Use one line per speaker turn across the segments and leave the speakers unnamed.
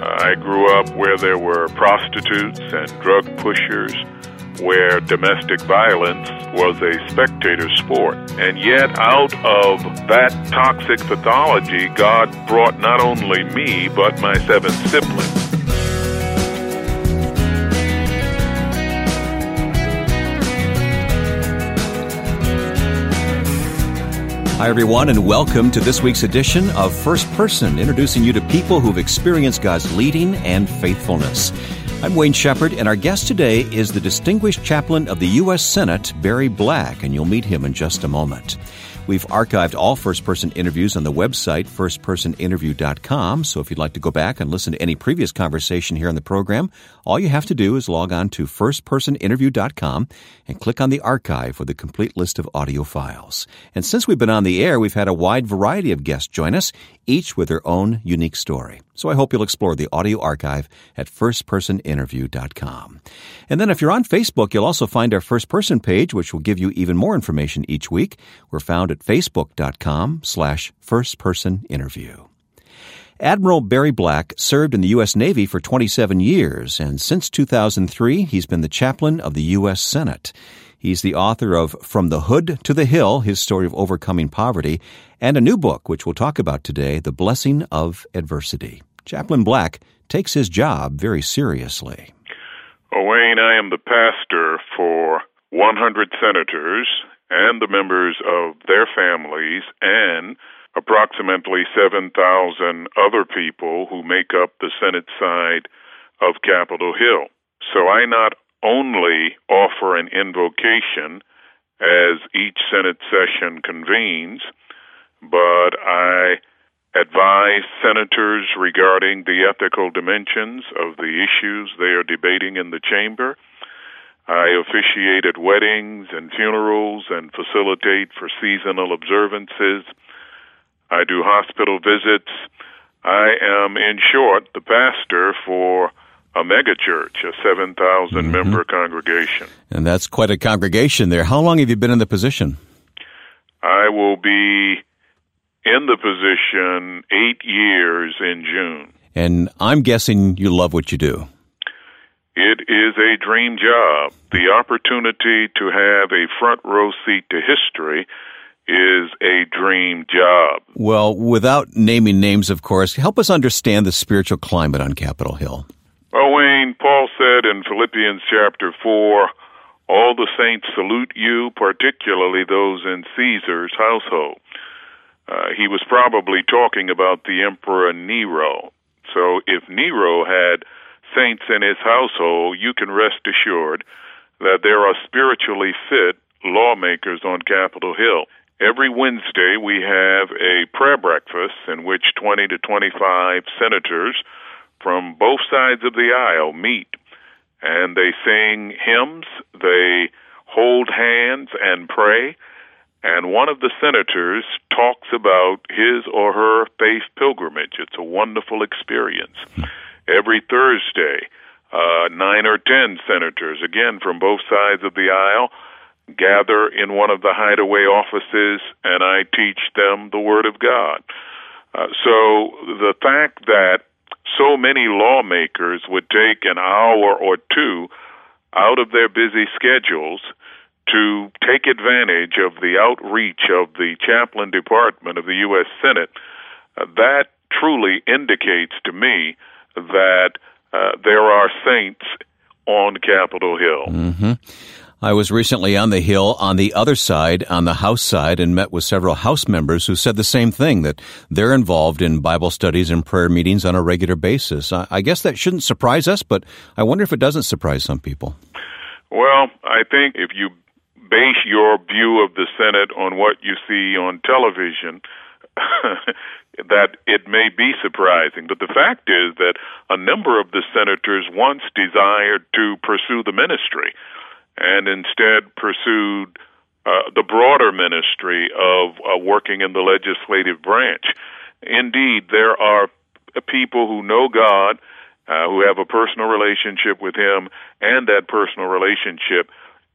I grew up where there were prostitutes and drug pushers, where domestic violence was a spectator sport. And yet, out of that toxic pathology, God brought not only me, but my seven siblings.
Hi, everyone, and welcome to this week's edition of First Person, introducing you to people who've experienced God's leading and faithfulness. I'm Wayne Shepherd, and our guest today is the Distinguished Chaplain of the U.S. Senate, Barry Black, and you'll meet him in just a moment. We've archived all first person interviews on the website, firstpersoninterview.com. So if you'd like to go back and listen to any previous conversation here on the program, all you have to do is log on to firstpersoninterview.com and click on the archive for the complete list of audio files. And since we've been on the air, we've had a wide variety of guests join us, each with their own unique story. So I hope you'll explore the audio archive at firstpersoninterview.com. And then if you're on Facebook, you'll also find our first person page, which will give you even more information each week. We're found at facebook.com slash firstpersoninterview. Admiral Barry Black served in the U.S. Navy for 27 years, and since 2003, he's been the chaplain of the U.S. Senate. He's the author of From the Hood to the Hill, his story of overcoming poverty, and a new book, which we'll talk about today, The Blessing of Adversity. Chaplain Black takes his job very seriously.
Wayne, I am the pastor for 100 senators and the members of their families and approximately 7,000 other people who make up the Senate side of Capitol Hill. So I not only offer an invocation as each Senate session convenes, but I advise senators regarding the ethical dimensions of the issues they are debating in the chamber. I officiate at weddings and funerals and facilitate for seasonal observances. I do hospital visits. I am, in short, the pastor for a megachurch, a 7,000 mm-hmm. member congregation.
And that's quite a congregation there. How long have you been in the position?
I will be in the position eight years in June.
And I'm guessing you love what you do.
It is a dream job. The opportunity to have a front row seat to history is a dream job.
Well, without naming names, of course, help us understand the spiritual climate on Capitol Hill.
Well, Wayne, Paul said in Philippians chapter 4 All the saints salute you, particularly those in Caesar's household. Uh, he was probably talking about the Emperor Nero. So if Nero had saints in his household, you can rest assured that there are spiritually fit lawmakers on Capitol Hill. Every Wednesday, we have a prayer breakfast in which 20 to 25 senators from both sides of the aisle meet and they sing hymns, they hold hands and pray and one of the senators talks about his or her faith pilgrimage. It's a wonderful experience. Every Thursday, uh, nine or ten senators, again from both sides of the aisle, gather in one of the hideaway offices, and I teach them the Word of God. Uh, so the fact that so many lawmakers would take an hour or two out of their busy schedules to take advantage of the outreach of the chaplain department of the U.S. Senate, uh, that truly indicates to me that uh, there are saints on Capitol Hill.
Mm-hmm. I was recently on the Hill on the other side, on the House side, and met with several House members who said the same thing that they're involved in Bible studies and prayer meetings on a regular basis. I, I guess that shouldn't surprise us, but I wonder if it doesn't surprise some people.
Well, I think if you base your view of the Senate on what you see on television, that it may be surprising. But the fact is that a number of the senators once desired to pursue the ministry and instead pursued uh, the broader ministry of uh, working in the legislative branch. Indeed, there are people who know God, uh, who have a personal relationship with Him, and that personal relationship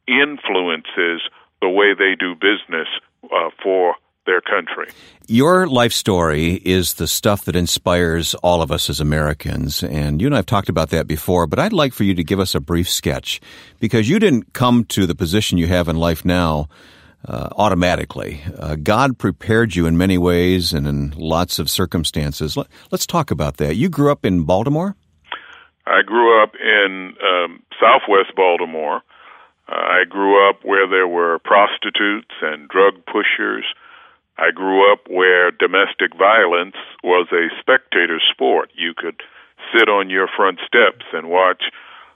influences the way they do business uh, for their country.
Your life story is the stuff that inspires all of us as Americans. And you and I have talked about that before, but I'd like for you to give us a brief sketch because you didn't come to the position you have in life now uh, automatically. Uh, God prepared you in many ways and in lots of circumstances. Let, us talk about that. You grew up in Baltimore?
I grew up in um, southwest Baltimore. I grew up where there were prostitutes and drug pushers I grew up where domestic violence was a spectator sport. You could sit on your front steps and watch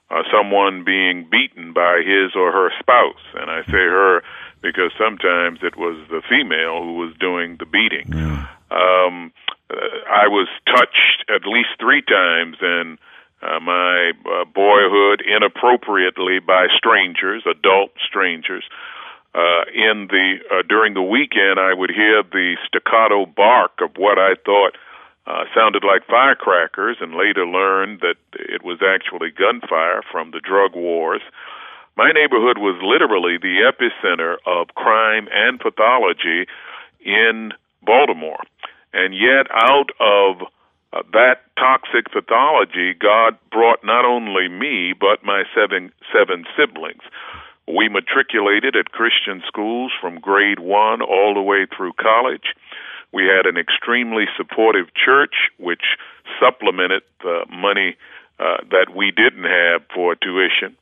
uh, someone being beaten by his or her spouse. And I say her because sometimes it was the female who was doing the beating. Yeah. Um, uh, I was touched at least three times in uh, my uh, boyhood inappropriately by strangers, adult strangers uh, in the uh, during the weekend, I would hear the staccato bark of what I thought uh, sounded like firecrackers, and later learned that it was actually gunfire from the drug wars. My neighborhood was literally the epicenter of crime and pathology in Baltimore, and yet out of uh, that toxic pathology, God brought not only me but my seven seven siblings. We matriculated at Christian schools from grade one all the way through college. We had an extremely supportive church, which supplemented the money uh, that we didn't have for tuition.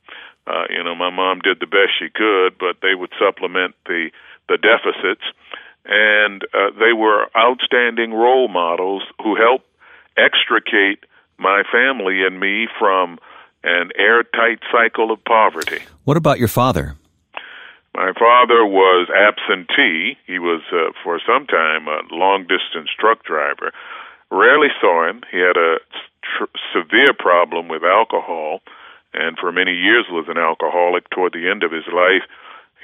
Uh, you know, my mom did the best she could, but they would supplement the the deficits, and uh, they were outstanding role models who helped extricate my family and me from an airtight cycle of poverty.
What about your father?
My father was absentee. He was, uh, for some time, a long distance truck driver. Rarely saw him. He had a tr- severe problem with alcohol, and for many years was an alcoholic. Toward the end of his life,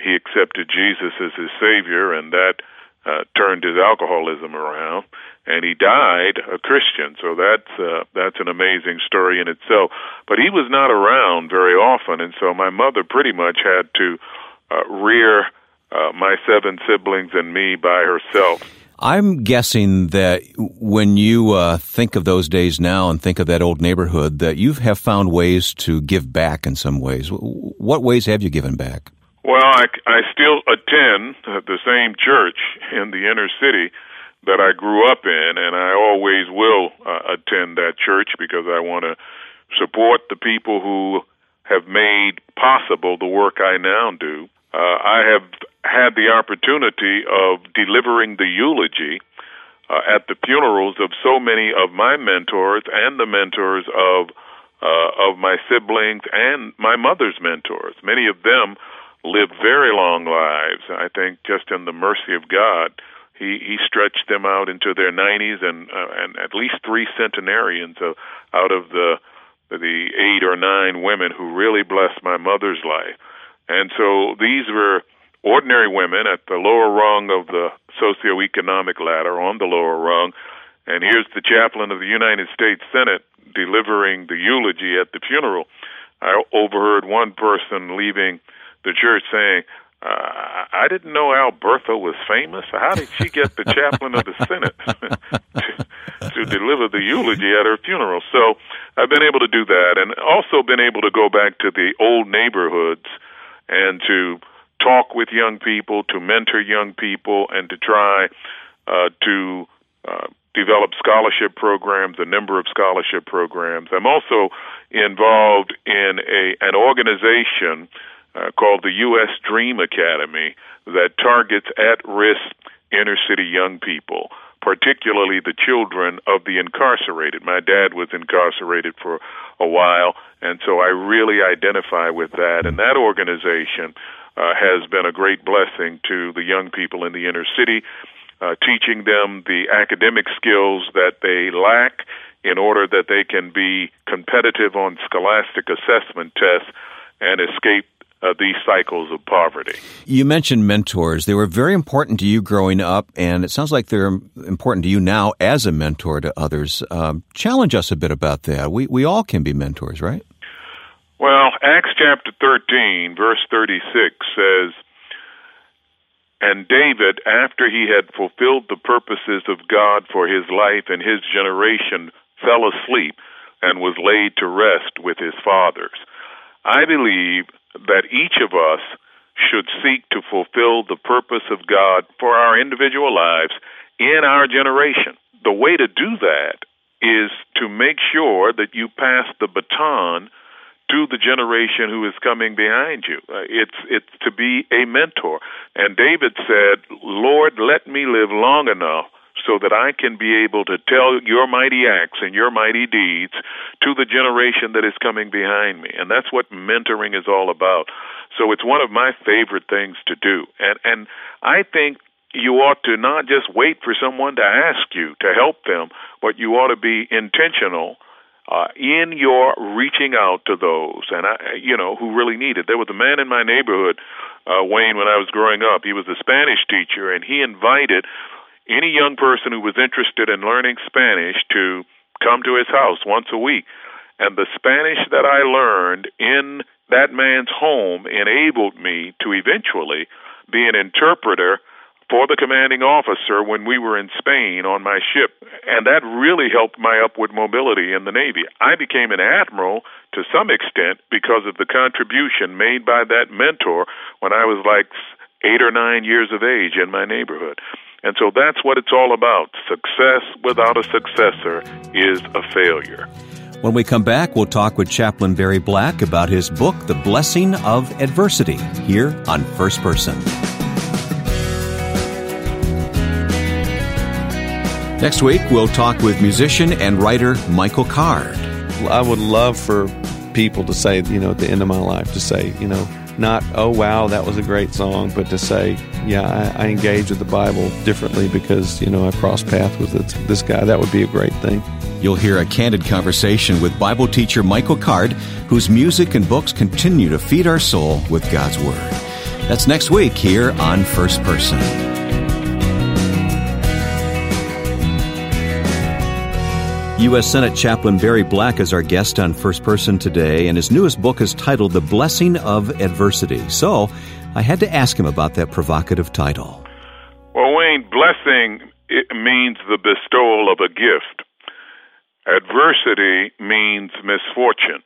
he accepted Jesus as his Savior, and that uh, turned his alcoholism around and he died a Christian. So that's uh, that's an amazing story in itself. But he was not around very often, and so my mother pretty much had to uh, rear uh, my seven siblings and me by herself.
I'm guessing that when you uh, think of those days now and think of that old neighborhood, that you have found ways to give back in some ways. What ways have you given back?
Well, I, I still attend the same church in the inner city that I grew up in, and I always will uh, attend that church because I want to support the people who have made possible the work I now do. Uh, I have had the opportunity of delivering the eulogy uh, at the funerals of so many of my mentors and the mentors of uh, of my siblings and my mother's mentors. Many of them lived very long lives. I think just in the mercy of God, he he stretched them out into their 90s and uh, and at least three centenarians of, out of the the eight or nine women who really blessed my mother's life. And so these were ordinary women at the lower rung of the socioeconomic ladder, on the lower rung. And here's the chaplain of the United States Senate delivering the eulogy at the funeral. I overheard one person leaving the church saying, uh, I didn't know Albertha was famous. How did she get the chaplain of the Senate to, to deliver the eulogy at her funeral? So I've been able to do that, and also been able to go back to the old neighborhoods and to talk with young people, to mentor young people, and to try uh, to uh, develop scholarship programs, a number of scholarship programs. I'm also involved in a an organization uh, called the U.S. Dream Academy that targets at risk inner city young people, particularly the children of the incarcerated. My dad was incarcerated for a while, and so I really identify with that. And that organization uh, has been a great blessing to the young people in the inner city, uh, teaching them the academic skills that they lack in order that they can be competitive on scholastic assessment tests and escape uh, these cycles of poverty.
You mentioned mentors. They were very important to you growing up, and it sounds like they're important to you now as a mentor to others. Um, challenge us a bit about that. We, we all can be mentors, right?
Well, Acts chapter 13, verse 36 says, And David, after he had fulfilled the purposes of God for his life and his generation, fell asleep and was laid to rest with his fathers. I believe that each of us should seek to fulfill the purpose of God for our individual lives in our generation. The way to do that is to make sure that you pass the baton to the generation who is coming behind you. Uh, it's it's to be a mentor. And David said, "Lord, let me live long enough so that I can be able to tell your mighty acts and your mighty deeds to the generation that is coming behind me." And that's what mentoring is all about. So it's one of my favorite things to do. And and I think you ought to not just wait for someone to ask you to help them, but you ought to be intentional uh, in your reaching out to those and I, you know who really need it. There was a man in my neighborhood, uh, Wayne, when I was growing up. He was a Spanish teacher, and he invited any young person who was interested in learning Spanish to come to his house once a week. And the Spanish that I learned in that man's home enabled me to eventually be an interpreter for the commanding officer when we were in Spain on my ship, and that really helped my upward mobility in the Navy. I became an admiral to some extent because of the contribution made by that mentor when I was like eight or nine years of age in my neighborhood. And so that's what it's all about. Success without a successor is a failure.
When we come back, we'll talk with Chaplain Barry Black about his book, The Blessing of Adversity, here on First Person. Next week, we'll talk with musician and writer Michael Card.
I would love for people to say, you know, at the end of my life, to say, you know, not, oh, wow, that was a great song, but to say, yeah, I, I engage with the Bible differently because, you know, I crossed paths with this guy. That would be a great thing.
You'll hear a candid conversation with Bible teacher Michael Card, whose music and books continue to feed our soul with God's Word. That's next week here on First Person. U.S. Senate Chaplain Barry Black is our guest on First Person today, and his newest book is titled The Blessing of Adversity. So I had to ask him about that provocative title.
Well, Wayne, blessing it means the bestowal of a gift. Adversity means misfortune.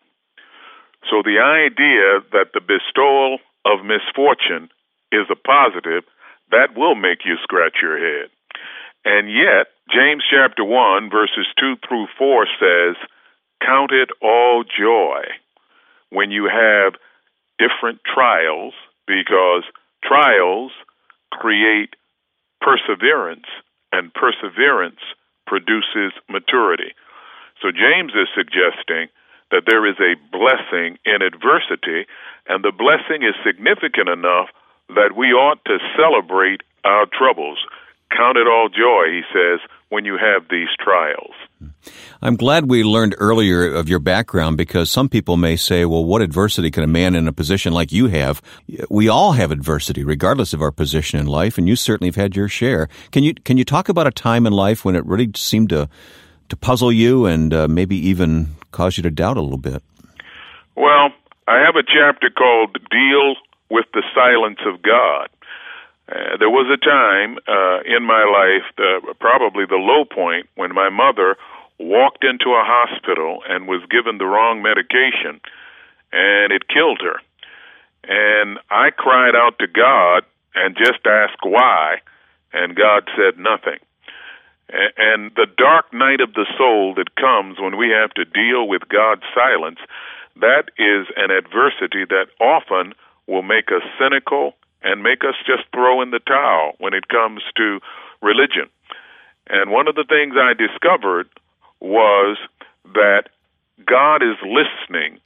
So the idea that the bestowal of misfortune is a positive, that will make you scratch your head. And yet, James chapter 1, verses 2 through 4 says, Count it all joy when you have different trials, because trials create perseverance, and perseverance produces maturity. So James is suggesting that there is a blessing in adversity, and the blessing is significant enough that we ought to celebrate our troubles. Count it all joy, he says, when you have these trials.
I'm glad we learned earlier of your background because some people may say, well, what adversity can a man in a position like you have? We all have adversity, regardless of our position in life, and you certainly have had your share. Can you, can you talk about a time in life when it really seemed to, to puzzle you and uh, maybe even cause you to doubt a little bit?
Well, I have a chapter called Deal with the Silence of God. Uh, there was a time uh, in my life, the, probably the low point, when my mother walked into a hospital and was given the wrong medication, and it killed her. And I cried out to God and just asked why, and God said nothing. And the dark night of the soul that comes when we have to deal with God's silence, that is an adversity that often will make us cynical and make us just throw in the towel when it comes to religion. And one of the things I discovered was that God is listening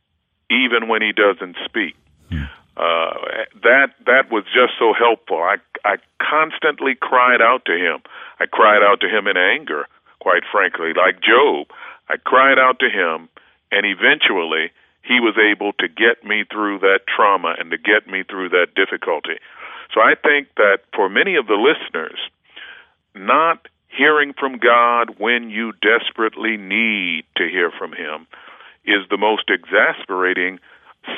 even when He doesn't speak. Hmm. Uh, that that was just so helpful. I I constantly cried out to Him. I cried out to Him in anger, quite frankly, like Job. I cried out to Him, and eventually he was able to get me through that trauma and to get me through that difficulty. So I think that for many of the listeners, not hearing from God when you desperately need to hear from Him is the most exasperating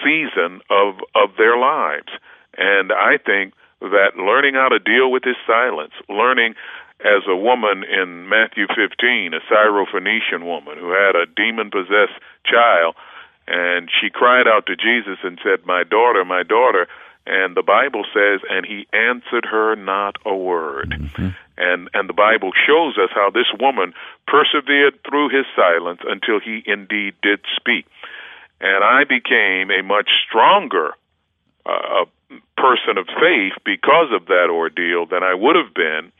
season of of their lives. And I think that learning how to deal with his silence, learning as a woman in Matthew 15, a Syrophoenician woman who had a demon possessed child, and she cried out to Jesus and said, My daughter, my daughter. And the Bible says, and he answered her not a word. Mm-hmm. And and the Bible shows us how this woman persevered through his silence until he indeed did speak. And I became a much stronger uh, person of faith because of that ordeal than I would have been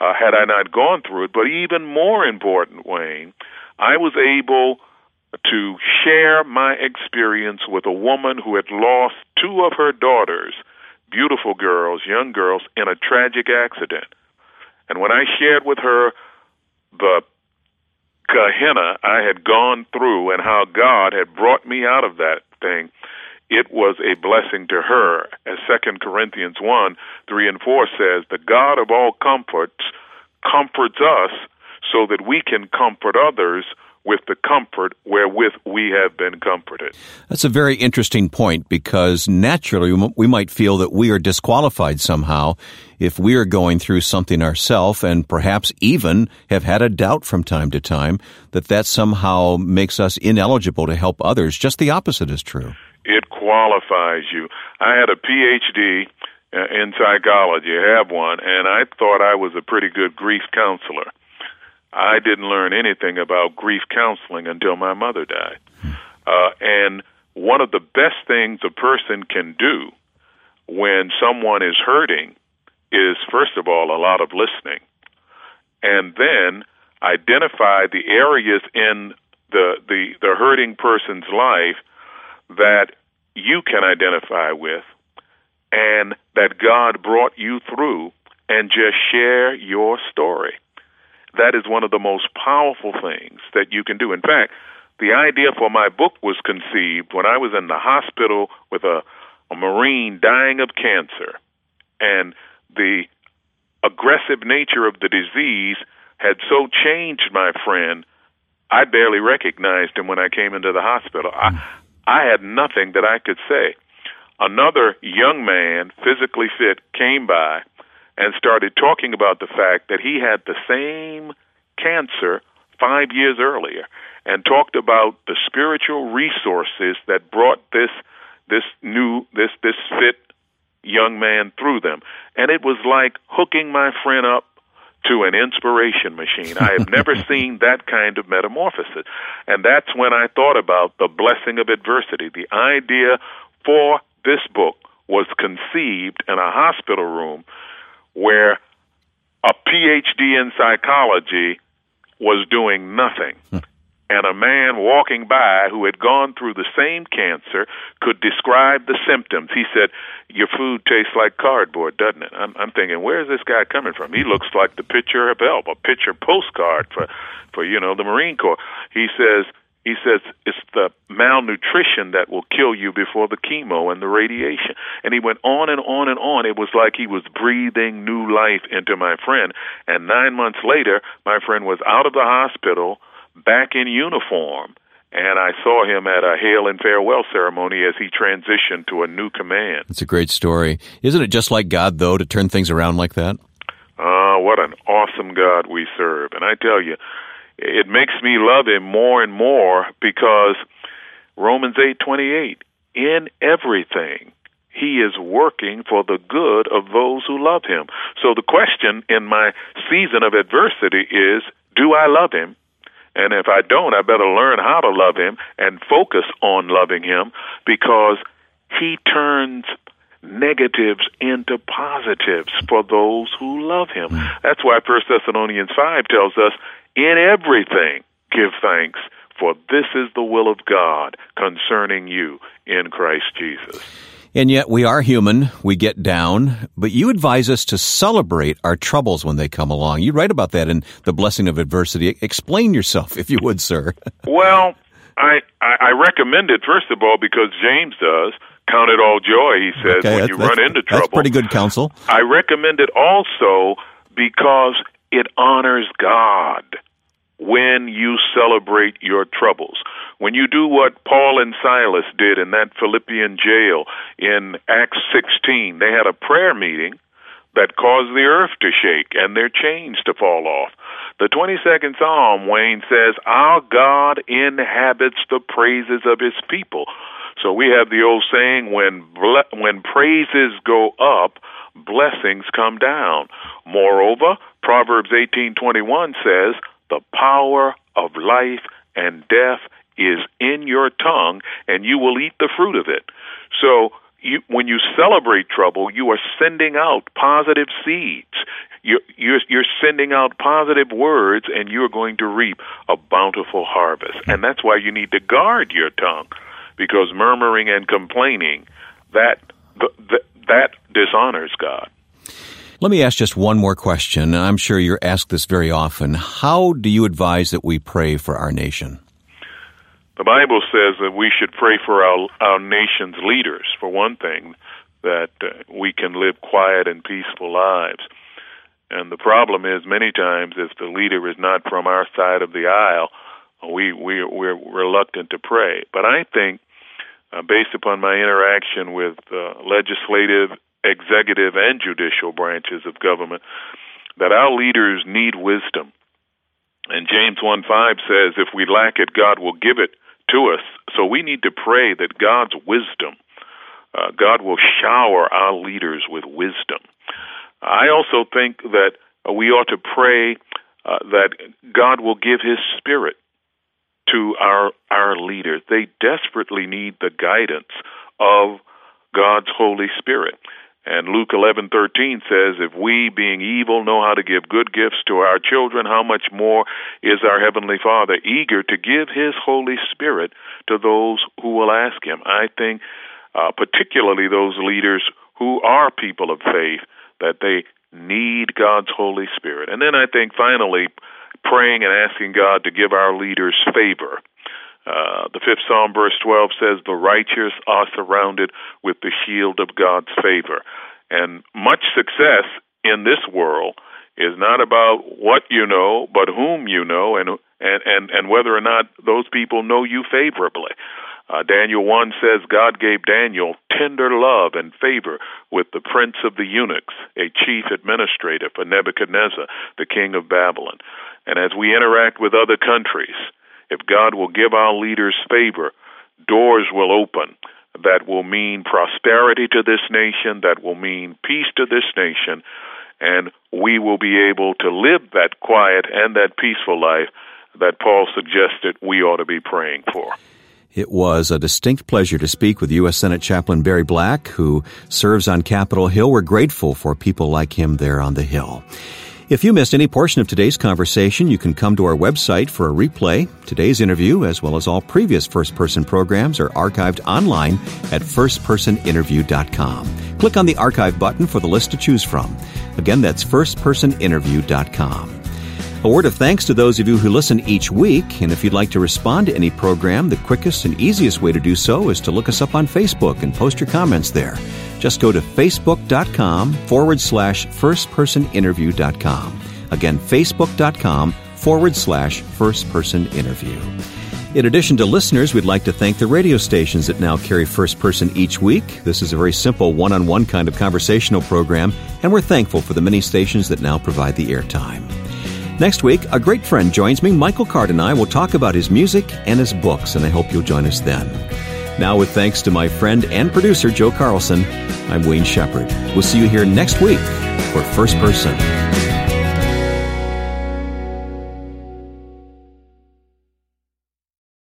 uh, had I not gone through it. But even more important, Wayne, I was able to share my experience with a woman who had lost two of her daughters, beautiful girls, young girls, in a tragic accident. And when I shared with her the Gehenna I had gone through and how God had brought me out of that thing, it was a blessing to her. As Second Corinthians 1 3 and 4 says, The God of all comforts comforts us so that we can comfort others with the comfort wherewith we have been comforted.
That's a very interesting point because naturally we might feel that we are disqualified somehow if we are going through something ourselves and perhaps even have had a doubt from time to time that that somehow makes us ineligible to help others. Just the opposite is true.
It qualifies you. I had a PhD uh, in psychology, I have one, and I thought I was a pretty good grief counselor. I didn't learn anything about grief counseling until my mother died. Uh, and one of the best things a person can do when someone is hurting is, first of all, a lot of listening, and then identify the areas in the the, the hurting person's life that you can identify with, and that God brought you through, and just share your story that is one of the most powerful things that you can do. In fact, the idea for my book was conceived when I was in the hospital with a, a Marine dying of cancer. And the aggressive nature of the disease had so changed my friend, I barely recognized him when I came into the hospital. I, I had nothing that I could say. Another young man, physically fit, came by and started talking about the fact that he had the same cancer five years earlier and talked about the spiritual resources that brought this this new this this fit young man through them and it was like hooking my friend up to an inspiration machine. I have never seen that kind of metamorphosis. And that's when I thought about the blessing of adversity. The idea for this book was conceived in a hospital room where a PhD in psychology was doing nothing. Hmm. And a man walking by who had gone through the same cancer could describe the symptoms. He said, Your food tastes like cardboard, doesn't it? I'm, I'm thinking, where's this guy coming from? He looks like the picture of help, a picture postcard for, for you know, the Marine Corps. He says, he says it's the malnutrition that will kill you before the chemo and the radiation. And he went on and on and on. It was like he was breathing new life into my friend. And nine months later, my friend was out of the hospital, back in uniform. And I saw him at a hail and farewell ceremony as he transitioned to a new command.
It's a great story. Isn't it just like God, though, to turn things around like that?
Ah, uh, what an awesome God we serve. And I tell you, it makes me love him more and more because Romans 8:28 in everything he is working for the good of those who love him. So the question in my season of adversity is do I love him? And if I don't, I better learn how to love him and focus on loving him because he turns negatives into positives for those who love him. Hmm. That's why First Thessalonians 5 tells us in everything, give thanks, for this is the will of God concerning you in Christ Jesus.
And yet we are human, we get down, but you advise us to celebrate our troubles when they come along. You write about that in The Blessing of Adversity. Explain yourself, if you would, sir.
well, I, I recommend it, first of all, because James does. Count it all joy, he says, okay, when you run into trouble.
That's pretty good counsel.
I recommend it also because it honors God when you celebrate your troubles. When you do what Paul and Silas did in that Philippian jail in Acts 16, they had a prayer meeting that caused the earth to shake and their chains to fall off. The 22nd Psalm, Wayne says, Our God inhabits the praises of his people. So we have the old saying, when, ble- when praises go up, blessings come down. Moreover, Proverbs 18:21 says, "The power of life and death is in your tongue, and you will eat the fruit of it." So, you, when you celebrate trouble, you are sending out positive seeds. You're, you're, you're sending out positive words, and you're going to reap a bountiful harvest. And that's why you need to guard your tongue, because murmuring and complaining that that, that dishonors God.
Let me ask just one more question. I'm sure you're asked this very often. How do you advise that we pray for our nation?
The Bible says that we should pray for our, our nation's leaders, for one thing, that uh, we can live quiet and peaceful lives. And the problem is, many times, if the leader is not from our side of the aisle, we, we, we're reluctant to pray. But I think, uh, based upon my interaction with uh, legislative executive and judicial branches of government, that our leaders need wisdom. And James 1 5 says, if we lack it, God will give it to us. So we need to pray that God's wisdom, uh, God will shower our leaders with wisdom. I also think that we ought to pray uh, that God will give His Spirit to our our leaders. They desperately need the guidance of God's Holy Spirit. And Luke 11:13 says, "If we, being evil, know how to give good gifts to our children, how much more is our heavenly Father eager to give His Holy Spirit to those who will ask Him?" I think, uh, particularly those leaders who are people of faith, that they need God's Holy Spirit. And then I think, finally, praying and asking God to give our leaders favor. Uh, the fifth Psalm, verse 12 says, The righteous are surrounded with the shield of God's favor. And much success in this world is not about what you know, but whom you know, and and and, and whether or not those people know you favorably. Uh, Daniel 1 says God gave Daniel tender love and favor with the prince of the eunuchs, a chief administrator for Nebuchadnezzar, the king of Babylon. And as we interact with other countries, if God will give our leaders favor, doors will open that will mean prosperity to this nation, that will mean peace to this nation, and we will be able to live that quiet and that peaceful life that Paul suggested we ought to be praying for.
It was a distinct pleasure to speak with U.S. Senate Chaplain Barry Black, who serves on Capitol Hill. We're grateful for people like him there on the Hill. If you missed any portion of today's conversation, you can come to our website for a replay. Today's interview, as well as all previous first person programs, are archived online at firstpersoninterview.com. Click on the archive button for the list to choose from. Again, that's firstpersoninterview.com. A word of thanks to those of you who listen each week, and if you'd like to respond to any program, the quickest and easiest way to do so is to look us up on Facebook and post your comments there. Just go to facebook.com forward slash firstpersoninterview.com. Again, facebook.com forward slash first person interview. In addition to listeners, we'd like to thank the radio stations that now carry first person each week. This is a very simple one on one kind of conversational program, and we're thankful for the many stations that now provide the airtime. Next week, a great friend joins me. Michael Card and I will talk about his music and his books, and I hope you'll join us then. Now, with thanks to my friend and producer, Joe Carlson, I'm Wayne Shepherd. We'll see you here next week for First Person.